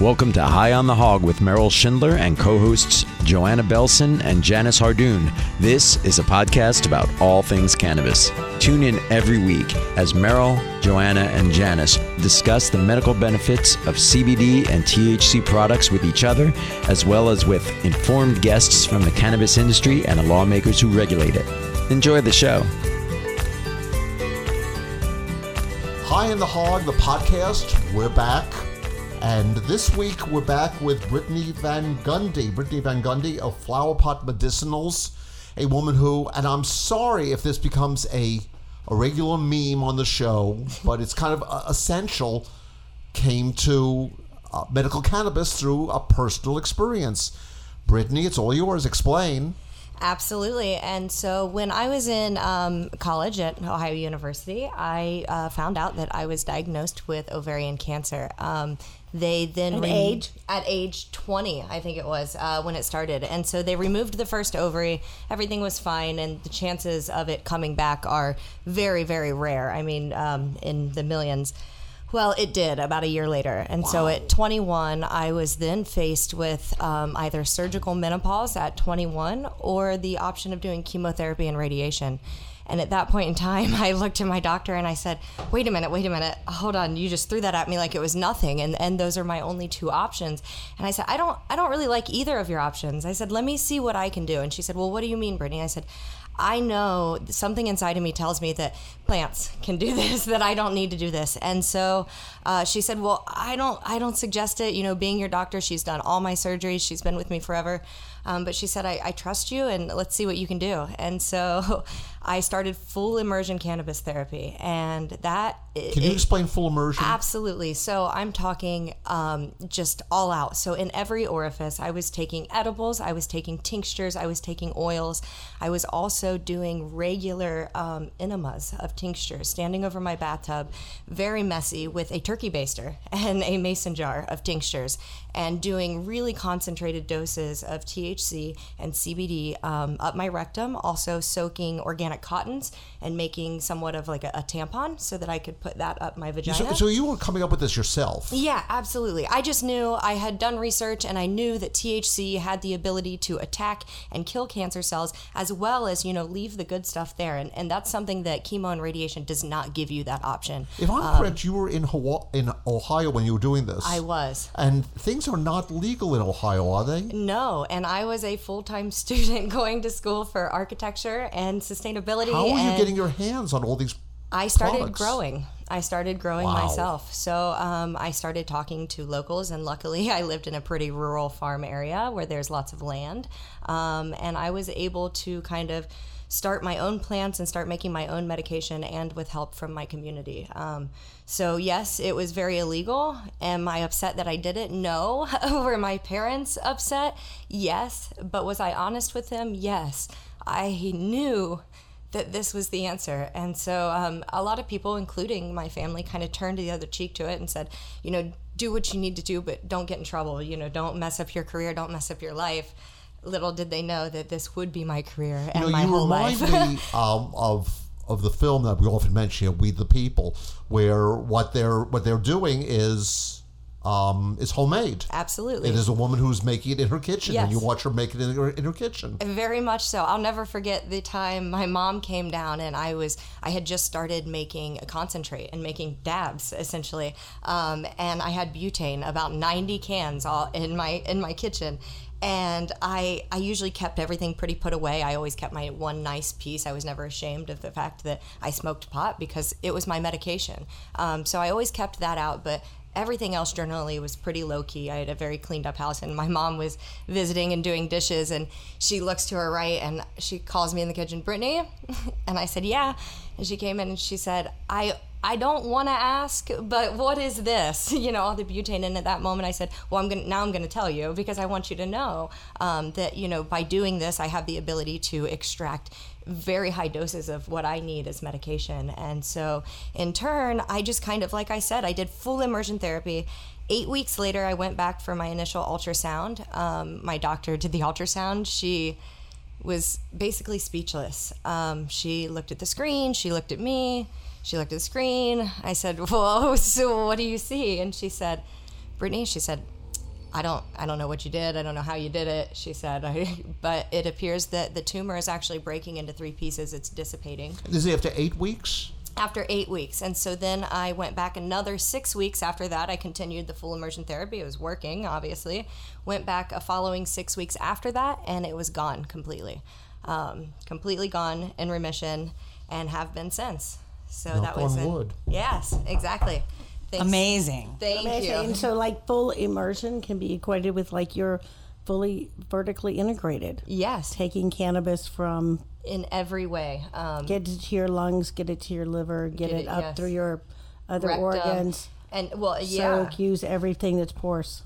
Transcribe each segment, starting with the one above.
Welcome to High on the Hog with Merrill Shindler and co hosts Joanna Belson and Janice Hardoon. This is a podcast about all things cannabis. Tune in every week as Merrill, Joanna, and Janice discuss the medical benefits of CBD and THC products with each other, as well as with informed guests from the cannabis industry and the lawmakers who regulate it. Enjoy the show. High on the Hog, the podcast. We're back. And this week we're back with Brittany Van Gundy. Brittany Van Gundy of Flower Pot Medicinals, a woman who, and I'm sorry if this becomes a, a regular meme on the show, but it's kind of uh, essential, came to uh, medical cannabis through a personal experience. Brittany, it's all yours. Explain. Absolutely. And so when I was in um, college at Ohio University, I uh, found out that I was diagnosed with ovarian cancer. Um, they then At rem- age? at age 20 i think it was uh, when it started and so they removed the first ovary everything was fine and the chances of it coming back are very very rare i mean um, in the millions well, it did about a year later. And so at 21, I was then faced with um, either surgical menopause at 21 or the option of doing chemotherapy and radiation. And at that point in time, I looked at my doctor and I said, "Wait a minute, wait a minute. Hold on. You just threw that at me like it was nothing and and those are my only two options." And I said, "I don't I don't really like either of your options." I said, "Let me see what I can do." And she said, "Well, what do you mean, Brittany?" I said, I know something inside of me tells me that plants can do this, that I don't need to do this. And so uh, she said, "Well, I don't, I don't suggest it. You know, being your doctor, she's done all my surgeries. She's been with me forever. Um, but she said, I, I trust you, and let's see what you can do." And so I started full immersion cannabis therapy, and that Can you it- explain full immersion? Absolutely. So I'm talking um, just all out. So in every orifice, I was taking edibles, I was taking tinctures, I was taking oils. I was also doing regular um, enemas of tinctures, standing over my bathtub, very messy, with a turkey baster and a mason jar of tinctures, and doing really concentrated doses of THC and CBD um, up my rectum. Also soaking organic cottons and making somewhat of like a, a tampon so that I could put that up my vagina. so, so you were coming up with this yourself. Yeah, absolutely. I just knew I had done research and I knew that THC had the ability to attack and kill cancer cells as well as, you know, leave the good stuff there. And, and that's something that chemo and radiation does not give you that option. If I'm correct, you were in Hawaii, in Ohio when you were doing this. Um, I was. And things are not legal in Ohio, are they? No, and I was a full time student going to school for architecture and sustainability. How are you getting your hands on all these? I started products? growing. I started growing Wow. myself. So um, I started talking to locals, and luckily, I lived in a pretty rural farm area where there's lots of land. Um, and I was able to kind of start my own plants and start making my own medication and with help from my community. Um, so, yes, it was very illegal. Am I upset that I did it? No. Were my parents upset? Yes. But was I honest with them? Yes. I knew that this was the answer. And so um, a lot of people, including my family, kind of turned the other cheek to it and said, you know, do what you need to do, but don't get in trouble. You know, don't mess up your career, don't mess up your life. Little did they know that this would be my career and You know, my you whole remind life. me um, of of the film that we often mention, here, "We the People," where what they're what they're doing is um, is homemade. Absolutely. It is a woman who's making it in her kitchen, and you watch her make it in her, in her kitchen. Very much so. I'll never forget the time my mom came down and I was I had just started making a concentrate and making dabs essentially, um, and I had butane about ninety cans all in my in my kitchen. And I, I usually kept everything pretty put away. I always kept my one nice piece. I was never ashamed of the fact that I smoked pot because it was my medication. Um, so I always kept that out. But everything else generally was pretty low key. I had a very cleaned up house, and my mom was visiting and doing dishes, and she looks to her right and she calls me in the kitchen, Brittany, and I said, yeah, and she came in and she said, I. I don't want to ask, but what is this? You know, all the butane. And at that moment, I said, "Well, I'm gonna now. I'm gonna tell you because I want you to know um, that you know by doing this, I have the ability to extract very high doses of what I need as medication. And so, in turn, I just kind of, like I said, I did full immersion therapy. Eight weeks later, I went back for my initial ultrasound. Um, my doctor did the ultrasound. She was basically speechless. Um, she looked at the screen, she looked at me, she looked at the screen. I said, Whoa, so what do you see? And she said, Brittany, she said, I don't I don't know what you did. I don't know how you did it. She said, but it appears that the tumor is actually breaking into three pieces. It's dissipating Is it after eight weeks? after eight weeks. And so then I went back another six weeks after that. I continued the full immersion therapy. It was working, obviously. Went back a following six weeks after that, and it was gone completely. Um, completely gone in remission, and have been since. So Knock that was in-. Yes, exactly. Thanks. Amazing. Thank Amazing. you. And so, like, full immersion can be equated with like you're fully vertically integrated, Yes, taking cannabis from in every way. Um, get it to your lungs, get it to your liver, get, Get it, it, up yes. through your other rectum. organs. And well, yeah. Soak, use everything that's porous.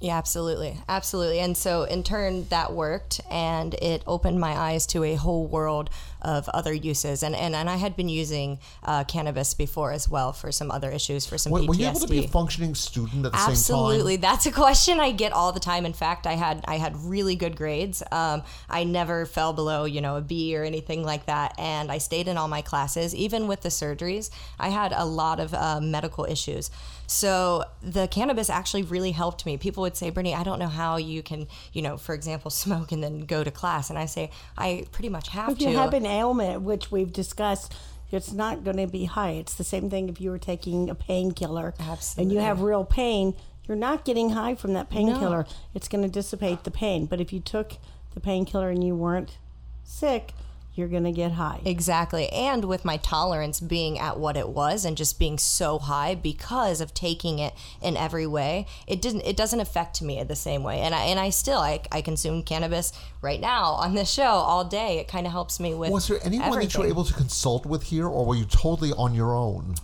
Yeah, absolutely. Absolutely. And so, in turn, that worked and it opened my eyes to a whole world of other uses. And, and, and I had been using uh, cannabis before as well for some other issues, for some Were, PTSD. were you able to be a functioning student at the same time? Absolutely, that's a question I get all the time. In fact, I had I had really good grades. Um, I never fell below you know a B or anything like that, and I stayed in all my classes, even with the surgeries. I had a lot of uh, medical issues, so the cannabis actually really helped me. People would say, "Brittany, I don't know how you can you know, for example, smoke and then go to class," and I say, "I pretty much have If to." you have an ailment, which we've discussed, it's not going to be high. It's the same thing if you were taking a painkiller and you have real pain. You're not getting high from that painkiller. It's going to dissipate the pain. But if you took the painkiller and you weren't sick, you're going to get high. Exactly. And with my tolerance being at what it was and just being so high because of taking it in every way, it didn't it doesn't affect me the same way. And I and I still I, I consume cannabis right now on this show all day. It kind of helps me with Was there anyone that you were able to consult with here, or were you totally on your own?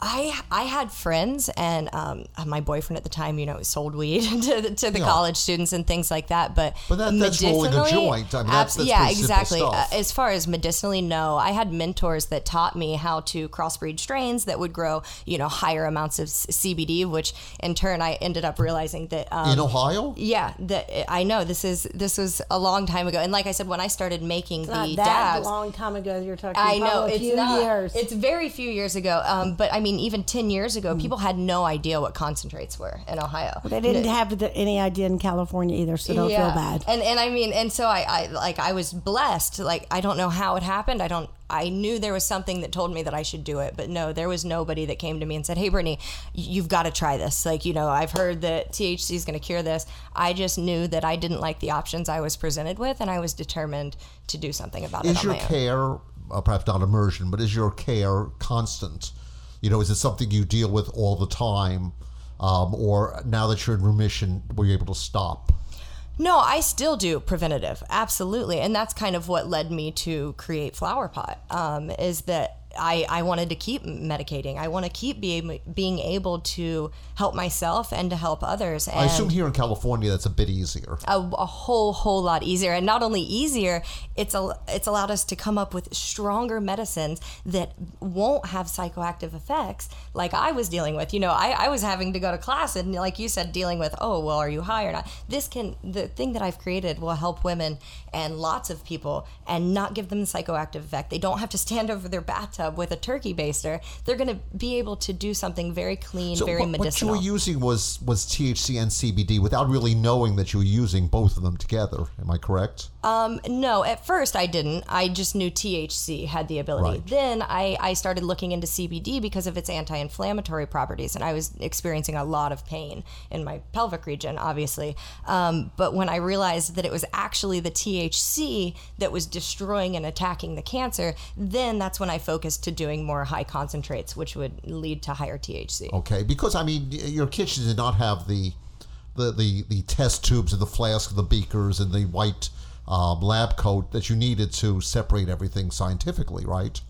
I I had friends and um, my boyfriend at the time, you know, sold weed to the, to the Yeah. college students and things like that. But But that- that's rolling a medicinally- joint. I mean, that's- that's yeah, exactly. stuff. Uh, as far as medicinally, no. I had mentors that taught me how to crossbreed strains that would grow, you know, higher amounts of c- CBD, which in turn I ended up realizing that um, In Ohio? yeah, that I know this is this was a long time ago. And like I said, when I started making the Not that dabs, long time ago. You're talking. I know a it's few not. years. It's very few years ago. Um, but I mean, even ten years ago, Hmm. people had no idea what concentrates were in Ohio. they didn't have the, any idea in California either, so don't feel bad. And and I mean, and so I, I like I was blessed. Like I don't know how it happened. I don't. I knew there was something that told me that I should do it, but no, there was nobody that came to me and said, "Hey, Brittany, you've got to try this." Like you know, I've heard that THC is going to cure this. I just knew that I didn't like the options I was presented with, and I was determined to do something about it Is your my care, uh, perhaps not immersion, but is your care constant? You know, is it something you deal with all the time? Um, or now that you're in remission, were you able to stop? No, I still do preventative, absolutely, and that's kind of what led me to create Flower Pot. Um, is that I, I wanted to keep medicating. I want to keep being being able to help myself and to help others. And I assume here in California that's a bit easier. a, a whole whole lot easier and not only easier it's a, it's allowed us to come up with stronger medicines that won't have psychoactive effects like i was dealing with you know I, I was having to go to class and like you said dealing with oh well are you high or not this can the thing that i've created will help women and lots of people and not give them the psychoactive effect they don't have to stand over their bathtub with a turkey baster they're going to be able to do something very clean So very what, what you were using was was THC and CBD without really knowing that you were using both of them together. Am I correct? Um, no, at first I didn't. I just knew THC had the ability. Right. Then I, I started looking into CBD because of its anti inflammatory properties, and I was experiencing a lot of pain in my pelvic region, obviously. Um, but when I realized that it was actually the THC that was destroying and attacking the cancer, then that's when I focused to doing more high concentrates, which would lead to higher THC. Okay, because I mean, your kitchen did not have the the the, the test tubes and the flasks, the beakers, and the white um, lab coat that you needed to separate everything scientifically, right?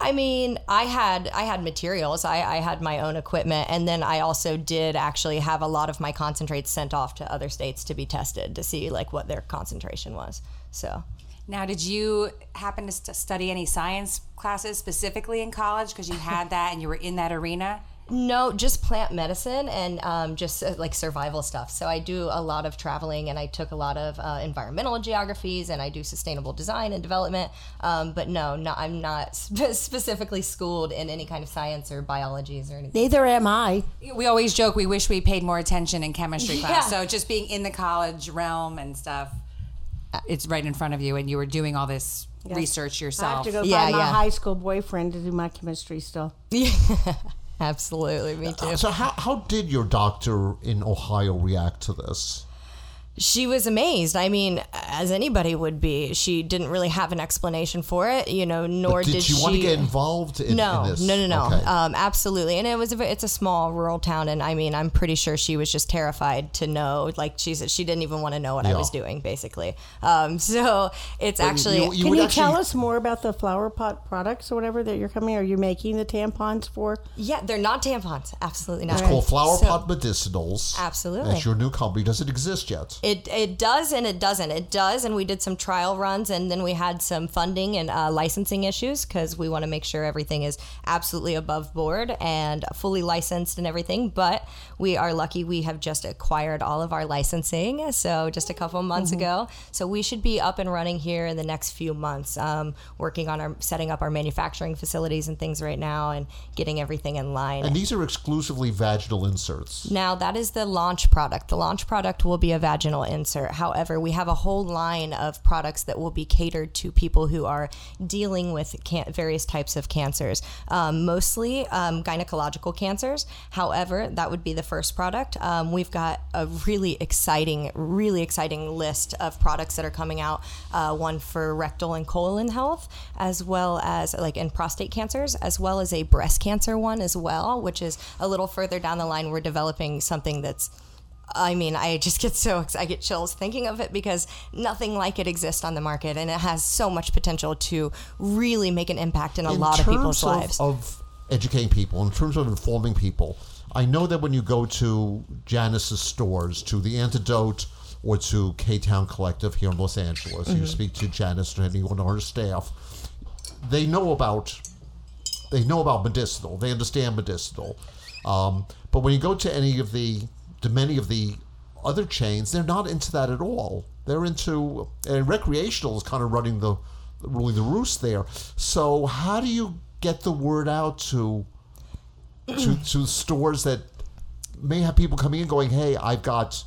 I mean, I had I had materials. I, I had my own equipment, and then I also did actually have a lot of my concentrates sent off to other states to be tested to see like what their concentration was. So Now, did you happen to st- study any science classes specifically in college because you had that and you were in that arena? No, just plant medicine and um, just uh, like survival stuff. So I do a lot of traveling and I took a lot of uh, environmental geographies and I do sustainable design and development. Um, but no, no, I'm not spe- specifically schooled in any kind of science or biologies or anything. Neither am I. We always joke we wish we paid more attention in chemistry class. Yeah. So just being in the college realm and stuff, Uh, it's right in front of you, and you were doing all this research I have yourself. to go Yeah, find my yeah. high school boyfriend to do my chemistry still. Absolutely, me too. So how, how did your doctor in Ohio react to this? She was amazed. I mean, as anybody would be. She didn't really have an explanation for it, you know, nor Did, did, she, want to get involved in, no, in this? no, no, no. Okay. Um, absolutely, and it was a, it's a small rural town, and I mean, I'm pretty sure she was just terrified to know. Like she said, she didn't even want to know what I was doing, basically. Um, so it's actually you- you Can you actually- tell us more about the flower pot products or whatever that you're coming? Are you making the tampons for? yeah, they're not tampons. Absolutely not. It's called Flower So- Pot Medicinals. Absolutely. That's your new company. Does it exist yet? It it does and it doesn't. It does, and we did some trial runs, and then we had some funding and uh, licensing issues because we want to make sure everything is absolutely above board and fully licensed and everything. But we are lucky; we have just acquired all of our licensing, so just a couple of months ago. So we should be up and running here in the next few months. Um, working on our setting up our manufacturing facilities and things right now, and getting everything in line. And these are exclusively vaginal inserts. Now, that is the launch product. The launch product will be a vaginal insert. However, we have a whole line of products that will be catered to people who are dealing with can- various types of cancers, um, mostly um, gynecological cancers. However, that would be the first product. Um, we've got a really exciting, really exciting list of products that are coming out. Uh, one for rectal and colon health, as well as like in prostate cancers, as well as a breast cancer one as well, which is a little further down the line. We're developing something that's I mean, I just get so I get chills thinking of it because nothing like it exists on the market, and it has so much potential to really make an impact in a in lot of people's of, lives. of educating people, in terms of informing people, I know that when you go to Janice's stores, to the Antidote or to K Town Collective here in Los Angeles, Mm-hmm. you speak to Janice or anyone on her staff, they know about they know about medicinal. They understand medicinal. Um, but when you go to any of the to many of the other chains, they're not into that at all. They're into and recreational is kind of running the ruling the roost there. So how do you get the word out to to to stores that may have people coming in going, "Hey, I've got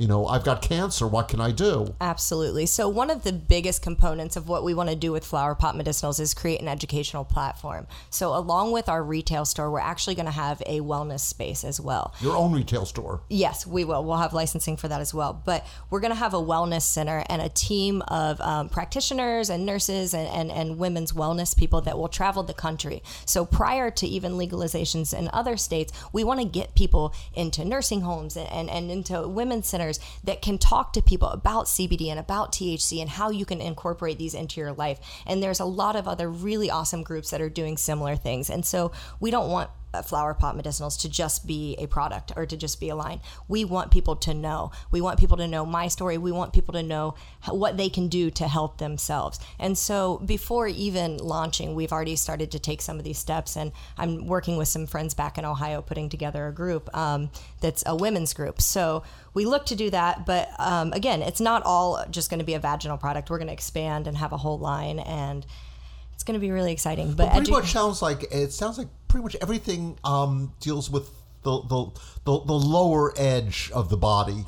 you know, I've got cancer. What can I do?" Absolutely. So, one of the biggest components of what we want to do with Flower Pot Medicinals is create an educational platform. So, along with our retail store, we're actually going to have a wellness space as well. Your own retail store. Yes, we will. We'll have licensing for that as well. But we're going to have a wellness center and a team of um, practitioners and nurses and, and, and women's wellness people that will travel the country. So prior to even legalizations in other states, we want to get people into nursing homes and, and, and into women's centers that can talk to people about CBD and about THC and how you can incorporate these into your life. And there's a lot of other really awesome groups that are doing similar things. And so we don't want flower pot medicinals to just be a product or to just be a line. We want people to know. We want people to know my story. We want people to know what they can do to help themselves. And so before even launching, we've already started to take some of these steps. And I'm working with some friends back in Ohio putting together a group um, that's a women's group. So we look to do that. But um, again, it's not all just going to be a vaginal product. We're going to expand and have a whole line and it's going to be really exciting. But, pretty edu- much sounds like it sounds like pretty much everything um, deals with the, the the the lower edge of the body,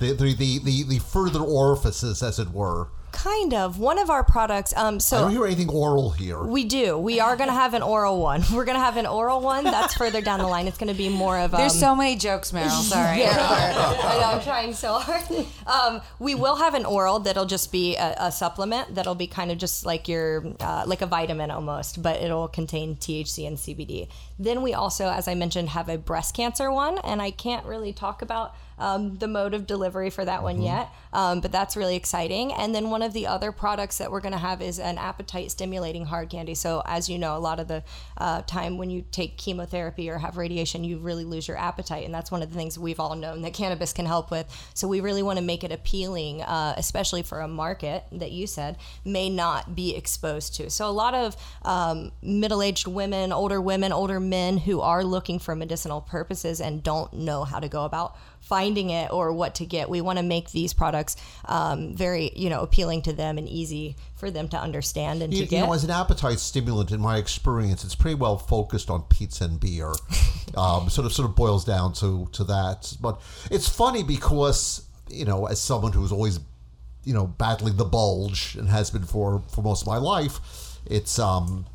the the, the the the further orifices, as it were. Kind of one of our products. Um, so I don't hear anything oral here. We do. We are going to have an oral one. We're going to have an oral one. That's further down the line. It's going to be more of. Um, There's so many jokes, Merrill. Sorry. I know, I'm trying so hard. Um, we will have an oral that'll just be a, a supplement that'll be kind of just like your, uh, like a vitamin almost, but it'll contain THC and CBD. Then we also, as I mentioned, have a breast cancer one, and I can't really talk about um, the mode of delivery for that one yet, um, but that's really exciting. And then one one of the other products that we're going to have is an appetite stimulating hard candy. So, as you know, a lot of the uh, time when you take chemotherapy or have radiation, you really lose your appetite. And that's one of the things we've all known that cannabis can help with. So, we really want to make it appealing, uh, especially for a market that you said may not be exposed to. So, a lot of um, middle aged women, older women, older men who are looking for medicinal purposes and don't know how to go about finding it or what to get. We want to make these products um, very, you know, appealing to them and easy for them to understand and You, to you get. know, as an appetite stimulant, in my experience, it's pretty well focused on pizza and beer. um, sort of, sort of boils down to to that. But it's funny because you know, as someone who's always you know battling the bulge and has been for for most of my life, it's um,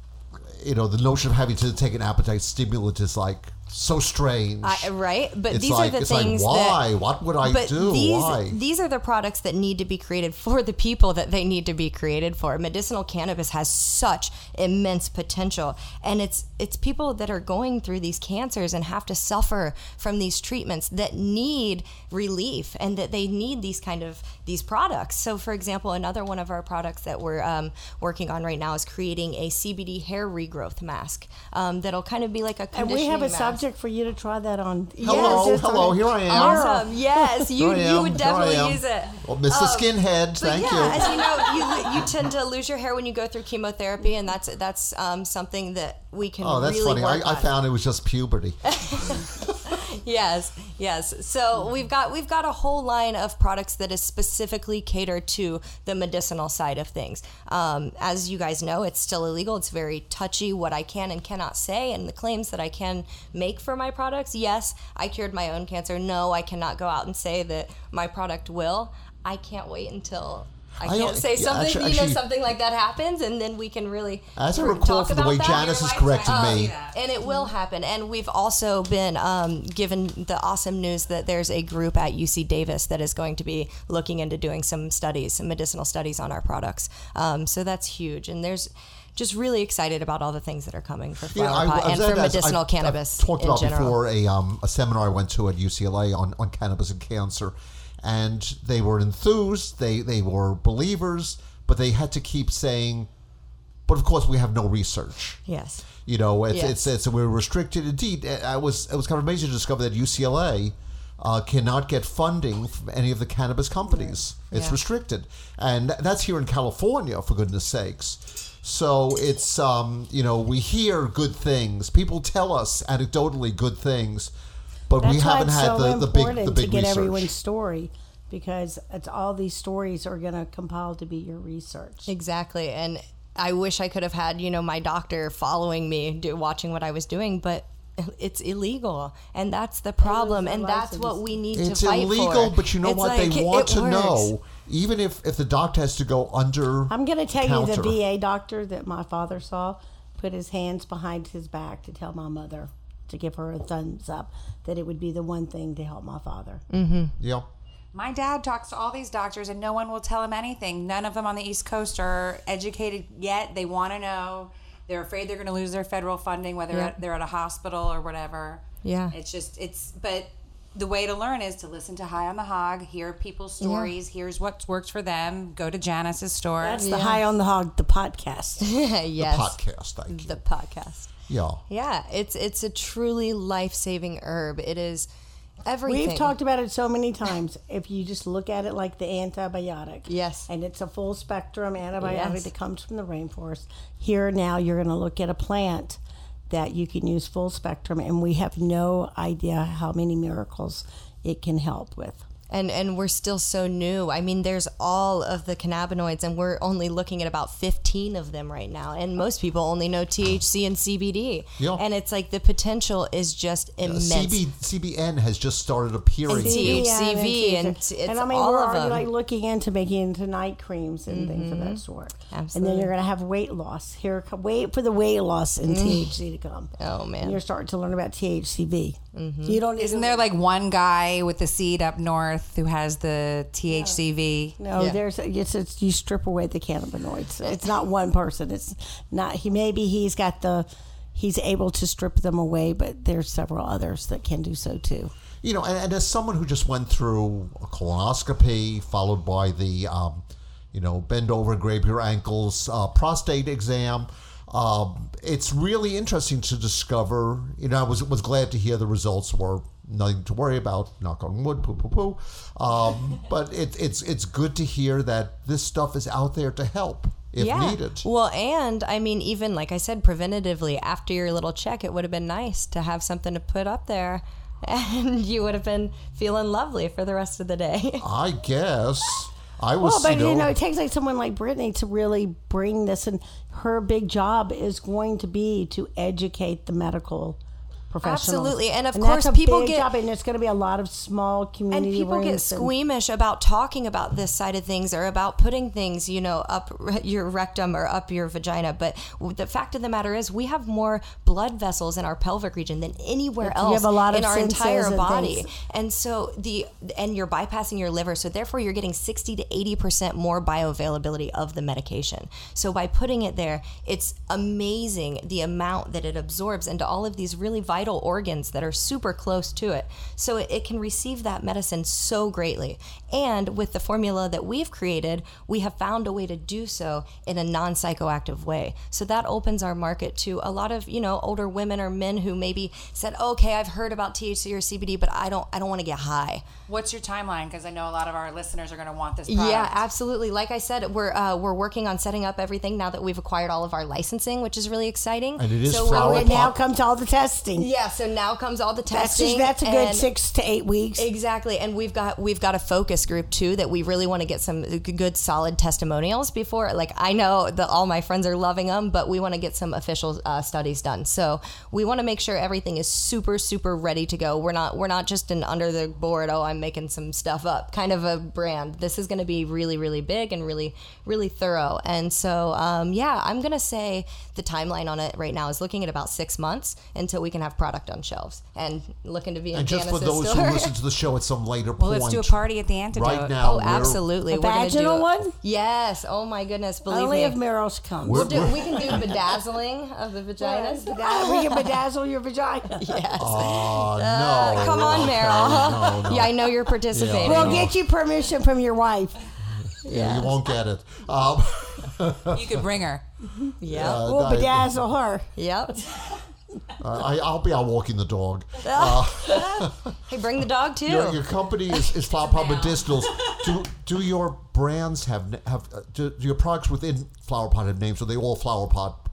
you know, the notion of having to take an appetite stimulant is like so strange. I, right, but it's these like, are the it's things like why? that. what would I But do? these why? these are the products that need to be created for the people that they need to be created for. Medicinal cannabis has such immense potential, and it's it's people that are going through these cancers and have to suffer from these treatments that need relief and that they need these kind of these products. So, for example, another one of our products that we're um, working on right now is creating a CBD hair regrowth mask um, that'll kind of be like a And we have a mask. Subject for you to try that on. Hello, Just hello, here I am. Awesome. Yes, you, you would definitely use it. Well, Mr. Um, Skinhead, thank yeah, you. as you know, you you tend to lose your hair when you go through chemotherapy, and that's that's um, something that we can Oh, that's really funny. I, I found it was just puberty. yes, yes. So we've got we've got a whole line of products that is specifically catered to the medicinal side of things. Um, as you guys know, it's still illegal. It's very touchy what I can and cannot say, and the claims that I can make for my products. Yes, I cured my own cancer. No, I cannot go out and say that my product will. I can't wait until. I I can't don't- say yeah, something, actually- you know, actually- something like that happens, and then we can really As I recall from the way that. Janice has Your corrected wife's me. And it will happen. And we've also been um, given the awesome news that there's a group at UC Davis that is going to be looking into doing some studies, some medicinal studies on our products. Um, so that's huge. And there's just really excited about all the things that are coming for Yeah, flower pot I- and for medicinal I've- cannabis I've talked about general. before a um, a seminar I went to at UCLA on, on cannabis and cancer, and they were enthused. They they were believers, but they had to keep saying, "But of course, we have no research." Yes. You know, it's Yes. it's, it's we're restricted. Indeed, I was it was kind of amazing to discover that UCLA uh, cannot get funding from any of the cannabis companies. It's Yeah. restricted, and that's here in California, for goodness sakes. So it's um, you know we hear good things. People tell us anecdotally good things, but That's we haven't had so the, the big the big to get research. everyone's story because it's all these stories are going to compile to be your research. Exactly. And I wish I could have had, you know, my doctor following me, do, watching what I was doing, but it's illegal. And that's the problem. their And that's what we need It's to fight for illegal, for. but you know It's what? like, they want to works. know, even if, if the doctor has to go under. I'm going to tell you the VA doctor that my father saw put his hands behind his back to tell my mother to give her a thumbs up that it would be the one thing to help my father. Mm-hmm. Yeah. My dad talks to all these doctors and no one will tell him anything. None of them on the East Coast are educated yet. They want to know. They're afraid they're going to lose their federal funding, whether Yeah. they're at a hospital or whatever. Yeah. It's just, it's, but the way to learn is to listen to High on the Hog, hear people's stories, here's what's worked for them, go to Janice's store. That's the High on the Hog, the podcast. yes. The podcast, thank you. The podcast. Yeah. Yeah, it's it's a truly life saving herb. It is everything. We've talked about it so many times. If you just look at it like the antibiotic, Yes. and it's a full spectrum antibiotic Yes. that comes from the rainforest. Here now, you're going to look at a plant that you can use full spectrum, and we have no idea how many miracles it can help with. And and we're still so new. I mean, there's all of the cannabinoids, and we're only looking at about 15 of them right now. And most people only know THC and CBD. Yeah. And it's like the potential is just immense. CB, CBN has just started appearing. And THCV and THC. it's and I mean all we're of already them. like looking into making into night creams and things of that mm-hmm. sort. Absolutely. And then you're going to have weight loss. Here, wait for the weight loss and mm. THC to come. Oh, man. And you're starting to learn about THCV. Mm-hmm. You don't Isn't there like one guy with the seed up north who has the THCV? No, Yeah. there's it's, it's you strip away the cannabinoids. It's not one person. It's not he. Maybe he's got the he's able to strip them away, but there's several others that can do so too. You know, and, and as someone who just went through a colonoscopy, followed by the, um, you know, bend over, grab your ankles, uh, prostate exam. Um, it's really interesting to discover. You know, I was was glad to hear the results were nothing to worry about. Knock on wood, poo poo poo. Um, but it, it's it's good to hear that this stuff is out there to help if needed. Well, and I mean, even like I said, preventatively, after your little check, it would have been nice to have something to put up there. And you would have been feeling lovely for the rest of the day. I guess I was. Well, but you know, you know, it takes like someone like Brittany to really bring this, and her big job is going to be to educate the medical professionals. Absolutely. And of that's course, people get- job, and it's going to be a lot of small community. and people get rooms and- squeamish about talking about this side of things or about putting things you know up your rectum or up your vagina but the fact of the matter is we have more blood vessels in our pelvic region than anywhere You else have a lot in our entire and body things. and so the and you're bypassing your liver so therefore you're getting 60 to 80 percent more bioavailability of the medication so by putting it there it's amazing the amount that it absorbs into all of these really vital organs that are super close to it so it, it can receive that medicine so greatly and with the formula that we've created we have found a way to do so in a non-psychoactive way so that opens our market to a lot of you know older women or men who maybe said okay i've heard about thc or cbd but i don't i don't want to get high What's your timeline? Because I know a lot of our listeners are going to want this product. yeah, absolutely. Like I said, we're uh, we're working on setting up everything now that we've acquired all of our licensing, which is really exciting. And it is so flower we're- now pot- comes all the testing. Yeah, so now comes all the that's testing. just, that's a good six to eight weeks. Exactly, and we've got we've got a focus group too that we really want to get some good solid testimonials before. Like I know that all my friends are loving them, but we want to get some official uh, studies done. So we want to make sure everything is super super ready to go. We're not we're not just an under the board. Oh, I'm making some stuff up kind of a brand. This is going to be really really big and really really thorough. And so um, yeah, I'm gonna say the timeline on it right now is looking at about six months until we can have product on shelves and looking to be in and just for Janice's those store. who listen to the show at some later Well, point, let's do a party at the antidote. right now. Oh, we're- absolutely. A We're gonna vaginal do, one? Yes. Oh my goodness. Believe Only me. if Merrill's comes. we'll do, we can do bedazzling of the vaginas. That- we can bedazzle your vagina. Yes. Oh, Uh, no. come on, Okay, Merrill. no, no. Yeah, I know you're participating. We'll get you permission from your wife. Yeah, you won't get it. Um, You could bring her. Yep. uh, We'll I- bedazzle her. Yep. I, I'll be out walking the dog. Hey, bring the dog too. Your, your company is, is Flower Pot Medicinals. Do do your brands have have uh, do, do your products within Flower Pot have names? Are they all Flower Pot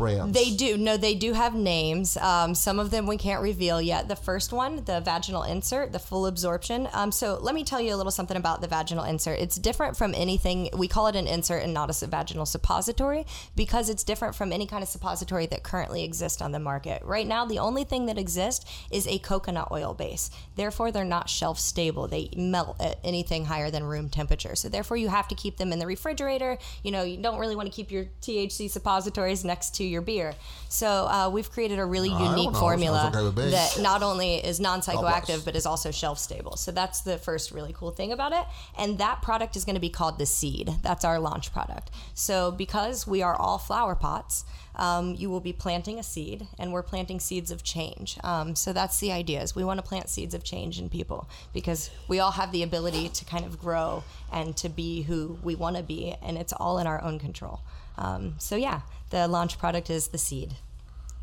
brands? They do. No, they do have names. Um, some of them we can't reveal yet. The first one, the vaginal insert, the full absorption. Um, so let me tell you a little something about the vaginal insert. It's different from anything. We call it an insert and not a vaginal suppository because it's different from any kind of suppository that currently exists on the market. Right now, the only thing that exists is a coconut oil base. Therefore, they're not shelf stable. They melt at anything higher than room temperature. So therefore, you have to keep them in the refrigerator. You know, you don't really want to keep your THC suppositories next to your beer. So uh, we've created a really don't unique formula okay that not only is non-psychoactive but is also shelf stable. So that's the first really cool thing about it. And that product is going to be called the Seed. That's our launch product. So because we are all flower pots, um, you will be planting a seed, and we're planting seeds of change. Um, so that's the idea: is we want to plant seeds of change in people because we all have the ability to kind of grow and to be who we want to be, and it's all in our own control. Um, so yeah, the launch product is the seed.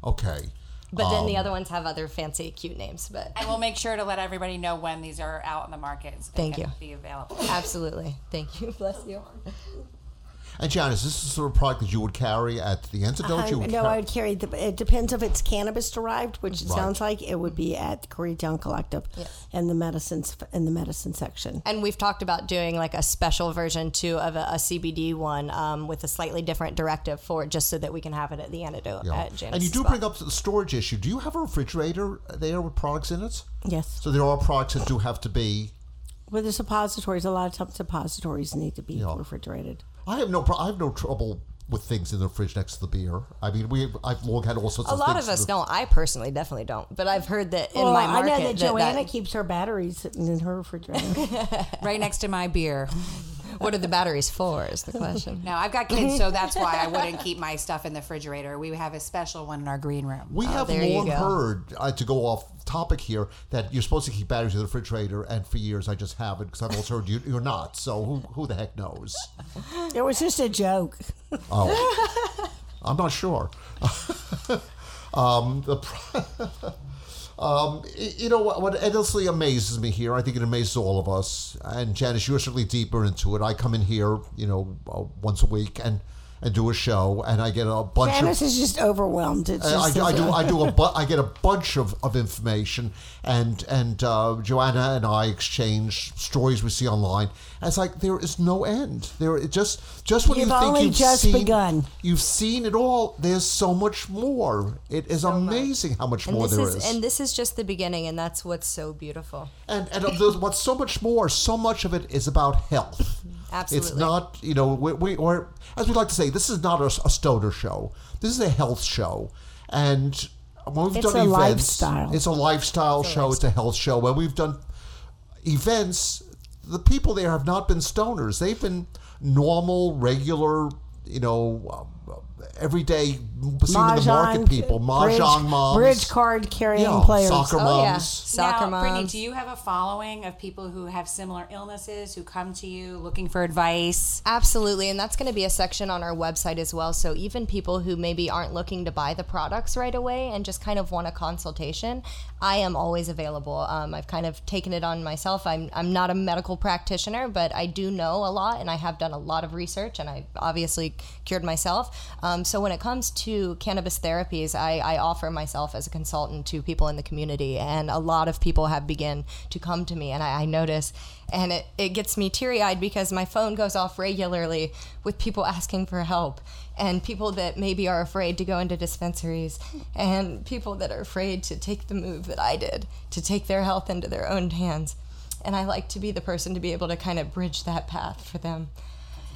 okay. But then the Um, other ones have other fancy, cute names. But And we'll make sure to let everybody know when these are out in the market. So they Thank can you. Be available. absolutely, thank you. Bless you. And Janice, this is the sort of product that you would carry at the antidote. I, you no, car- I would carry the. It depends if it's cannabis derived, which it Right. sounds like it would be at the Koreatown Collective in the medicines in the medicine section. And we've talked about doing like a special version too of a, a CBD one um, with a slightly different directive for it, just so that we can have it at the antidote Yeah. at Janus. and you do bring up the storage issue. Do you have a refrigerator there with products in it? Yes, So there are products that do have to be. well, the suppositories, a lot of times suppositories need to be Yeah. refrigerated. I have no. Pro- I have no trouble with things in the fridge next to the beer. I mean, we. I've long had all sorts a of. lot things of us in the- don't. I personally definitely don't. But I've heard that in well, my I know that Joanna that- keeps her batteries sitting in her refrigerator. right next to my beer. what are the batteries for? Is the question. No, I've got kids, so that's why I wouldn't keep my stuff in the refrigerator. We have a special one in our green room. We have there you long heard uh, to go off topic here that you're supposed to keep batteries in the refrigerator, and for years I just haven't because I've also heard you, you're not. So who, who the heck knows? It was just a joke. Oh, I'm not sure. um, the. Um, you know what, what endlessly amazes me here, I think it amazes all of us. And Janice, you're certainly deeper into it. I come in here, you know, uh, once a week and and do a show, and I get a bunch Janice of. is just overwhelmed. It's I, just I, I do. I do a. Bu- I get a bunch of, of information, and and uh, Joanna and I exchange stories we see online. And it's like there is no end. There it just just when You've you think only you've just seen, begun. You've seen it all. There's so much more. It is amazing how much And more this there is, is. and this is just the beginning, and that's what's so beautiful. And and what's so much more. So much of it is about health. Absolutely. It's not, you know, we, we or as we like to say, this is not a, a stoner show. This is a health show, and when we've It's done a events, lifestyle. it's a lifestyle show. It's a health show. When we've done events, the people there have not been stoners. They've been normal, regular, you know, uh, everyday seen in the market Mahjong, people, bridge, mahjong moms, bridge card carrying yeah, players. soccer Oh yeah, moms. soccer now, Brittany, moms. do you have a following of people who have similar illnesses who come to you looking for advice? Absolutely, and that's going to be a section on our website as well. So even people who maybe aren't looking to buy the products right away and just kind of want a consultation, I am always available. Um, I've kind of taken it on myself. I'm I'm not a medical practitioner, but I do know a lot, and I have done a lot of research, and I've obviously cured myself. Um, so when it comes to cannabis therapies, I, I offer myself as a consultant to people in the community, and a lot of people have begun to come to me, and I, I notice and it, it gets me teary eyed because my phone goes off regularly with people asking for help and people that maybe are afraid to go into dispensaries and people that are afraid to take the move that I did to take their health into their own hands. And I like to be the person to be able to kind of bridge that path for them.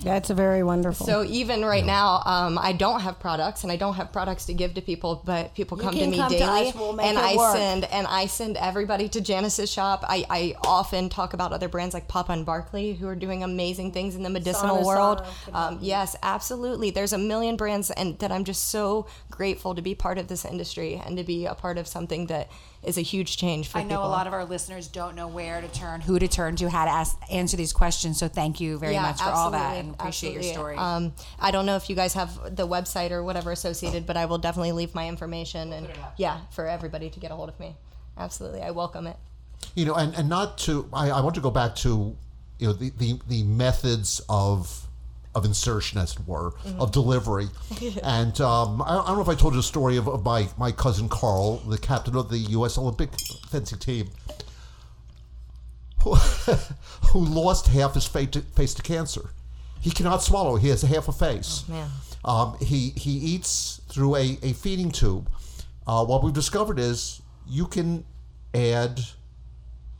That's a very wonderful. So even right now, um, I don't have products, and I don't have products to give to people. But people come to me come to daily, us, we'll make and it I work. send and I send everybody to Janice's shop. I, I often talk about other brands like Papa and Barkley who are doing amazing things in the medicinal Sana world. Sana Um, yes, absolutely. There's a million brands, and that I'm just so grateful to be part of this industry and to be a part of something that is a huge change for people. I know people. a lot of our listeners don't know where to turn, who to turn to, how to ask, answer these questions. So thank you very much for all that and appreciate your story. Um, I don't know if you guys have the website or whatever associated, but I will definitely leave my information and yeah, for everybody to get a hold of me. Absolutely, I welcome it. you know, and, and not to, I, I want to go back to, you know, the, the, the methods of of insertion, as it were, of delivery. and um, I, I don't know if I told you the story of, of my, my cousin Carl, the captain of the U.S. Olympic fencing team, who, who lost half his face to, face to cancer. He cannot swallow. He has half a face. man. Um, he he eats through a, a feeding tube. Uh, what we've discovered is you can add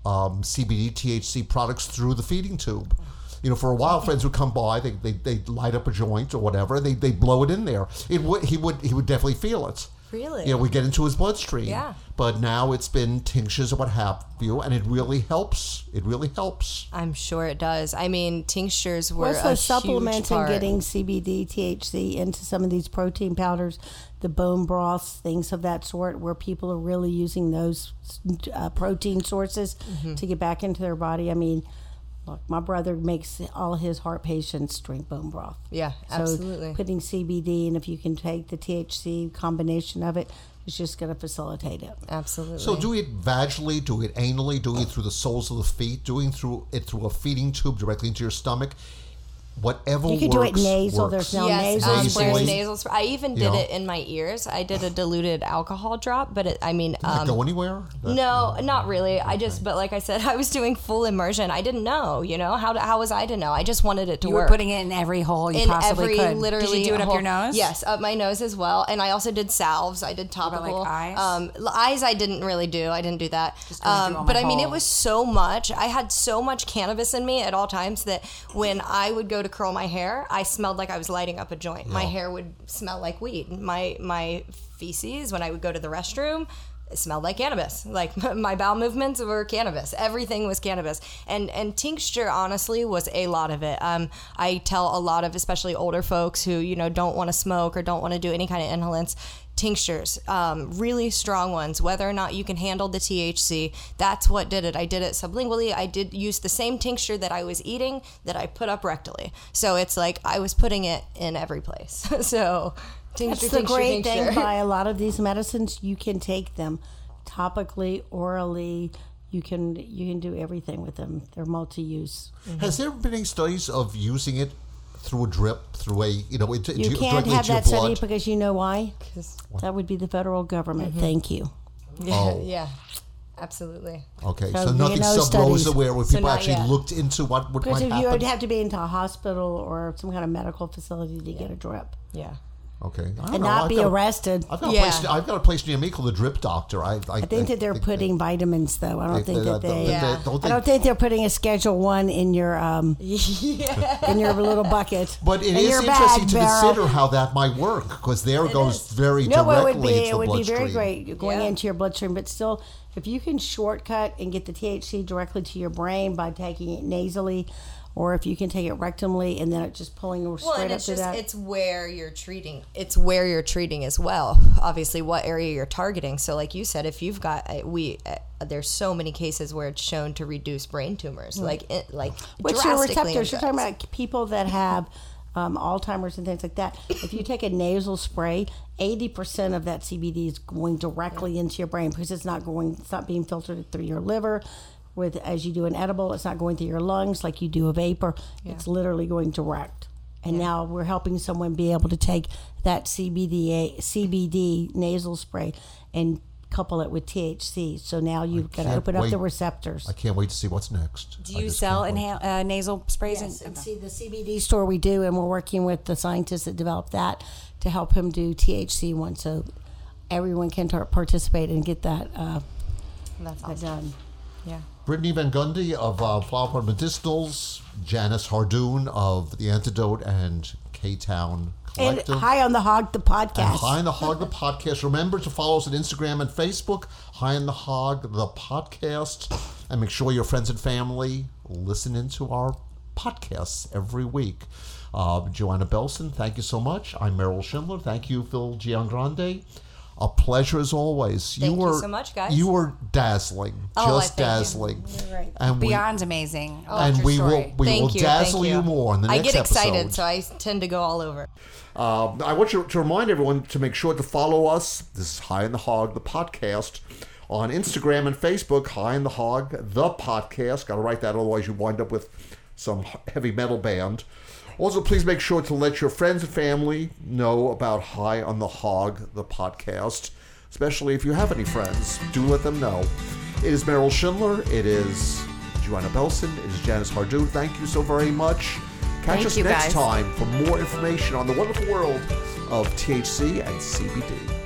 um, CBD, THC products through the feeding tube. You know, for a while, friends would come by, they they they light up a joint or whatever, they they blow it in there. It would he would he would definitely feel it. Really? You know, we get into his bloodstream. Yeah. But now it's been tinctures or what have you, and it really helps. It really helps. I'm sure it does. I mean, tinctures were also a supplements huge and part. getting CBD, THC into some of these protein powders, the bone broths, things of that sort, where people are really using those uh, protein sources Mm-hmm. to get back into their body. I mean, look, my brother makes all his heart patients drink bone broth. Yeah, So absolutely. putting CBD and if you can take the THC combination of it, it's just going to facilitate it. Absolutely. So do it vaginally, do it anally, do it through the soles of the feet, doing through it through a feeding tube directly into your stomach. Whatever You could do it works, nasal. works. There's no yes, nasal um, spray. there's nasal spray. I even did Yeah. it in my ears. I did a diluted alcohol drop, but it, I mean, Does that um, go anywhere? That- No, not really. I just, but like I said, I was doing full immersion. I didn't know, you know, how, how was I to know? I just wanted it to work. you work. were putting it in every hole you in possibly every could. literally Did you do it up whole- your nose? Yes, up my nose as well. And I also did salves. I did about, like, topical. eyes? Um, eyes I didn't really do. I didn't do that. Just going through all Um, but my I mean, it was so much. I had so much cannabis in me at all times that when I would go to curl my hair, I smelled like I was lighting up a joint. My hair would smell like weed. My my feces when I would go to the restroom. It smelled like cannabis. Like my bowel movements were cannabis. Everything was cannabis, and and tincture honestly was a lot of it. Um, I tell a lot of especially older folks who you know don't want to smoke or don't want to do any kind of inhalants. Tinctures, um, really strong ones, whether or not you can handle the THC. That's what did it. I did it sublingually. I did use the same tincture that I was eating that I put up rectally. So it's like I was putting it in every place. so tincture, That's the tincture, great tincture. thing by a lot of these medicines. You can take them topically, orally. You can you can do everything with them. They're multi-use. Has there been any studies of using it through a drip, through a you know, into, You into, can't directly have into that study because you know why? Because that would be the federal government. Mm-hmm. Thank you. Yeah, Oh. yeah, absolutely. Okay, So so, nothing know sub rosa where, where So people not actually yet. looked into what would Because might if you would have to be into a hospital or some kind of medical facility to get a drip Yeah. Okay, I don't and know, not I've be got arrested. I've got, a Yeah. place, I've got a place near me called the Drip Doctor. I, I, I think that they're putting vitamins, though. I don't they- think they- that they- they. they- Yeah. don't I don't think they're putting a Schedule One in your um in your little bucket. But it in is your interesting bag to barrel. consider how that might work because there it goes very No, directly it would be it the would be very great going Yeah. into your bloodstream, but still, if you can shortcut and get the THC directly to your brain by taking it nasally, or if you can take it rectally and then it just pulling straight Well, and up it's to just that. it's where you're treating. It's where you're treating as well. Obviously, what area you're targeting. So, like you said, if you've got uh, we. Uh, there's so many cases where it's shown to reduce brain tumors, like it, like Which are receptors? You're talking about people that have um, Alzheimer's and things like that. If you take a nasal spray, 80% of that CBD is going directly into your brain because it's not going, it's not being filtered through your liver. With as you do an edible, it's not going through your lungs like you do a vapor. It's literally going direct. And now we're helping someone be able to take that CBD CBD nasal spray and couple it with THC. So now you've got to can't open up the receptors. I can't wait to see what's next. Do you sell can't inhale, uh, nasal sprays? Yes, and, and see the CBD store we do, and we're working with the scientists that developed that to help him do THC one, so everyone can tar- participate and get that, uh, That's that awesome. done. Yeah. Brittany Van Gundy of uh, Flower Medicinals, Janice Hardoon of The Antidote and K Town And High on the Hog, the podcast. And High on the Hog, the podcast. Remember to follow us on Instagram and Facebook, High on the Hog, the podcast. And make sure your friends and family listen into our podcasts every week. Uh, Joanna Belson, thank you so much. I'm Merrill Shindler. Thank you, Phil Giangrande. A pleasure as always. Thank you were so much, guys. You were dazzling, Oh, I just thank you. dazzling. And we, Beyond amazing. I and loved your we will we Thank will you. dazzle thank you. more in the I next episode. I get excited, episode. so I tend to go all over. Uh, I want you to remind everyone to make sure to follow us. This is High on the Hog, the podcast, on Instagram and Facebook. High on the Hog, the podcast. Got to write that, otherwise you wind up with some heavy metal band. Also, please make sure to let your friends and family know about High on the Hog, the podcast, especially if you have any friends. Do let them know. It is Merrill Shindler. It is Joanna Belson. It is Janice Hardu. Thank you so very much. Catch Thank us next guys. time for more information on the wonderful world of THC and CBD.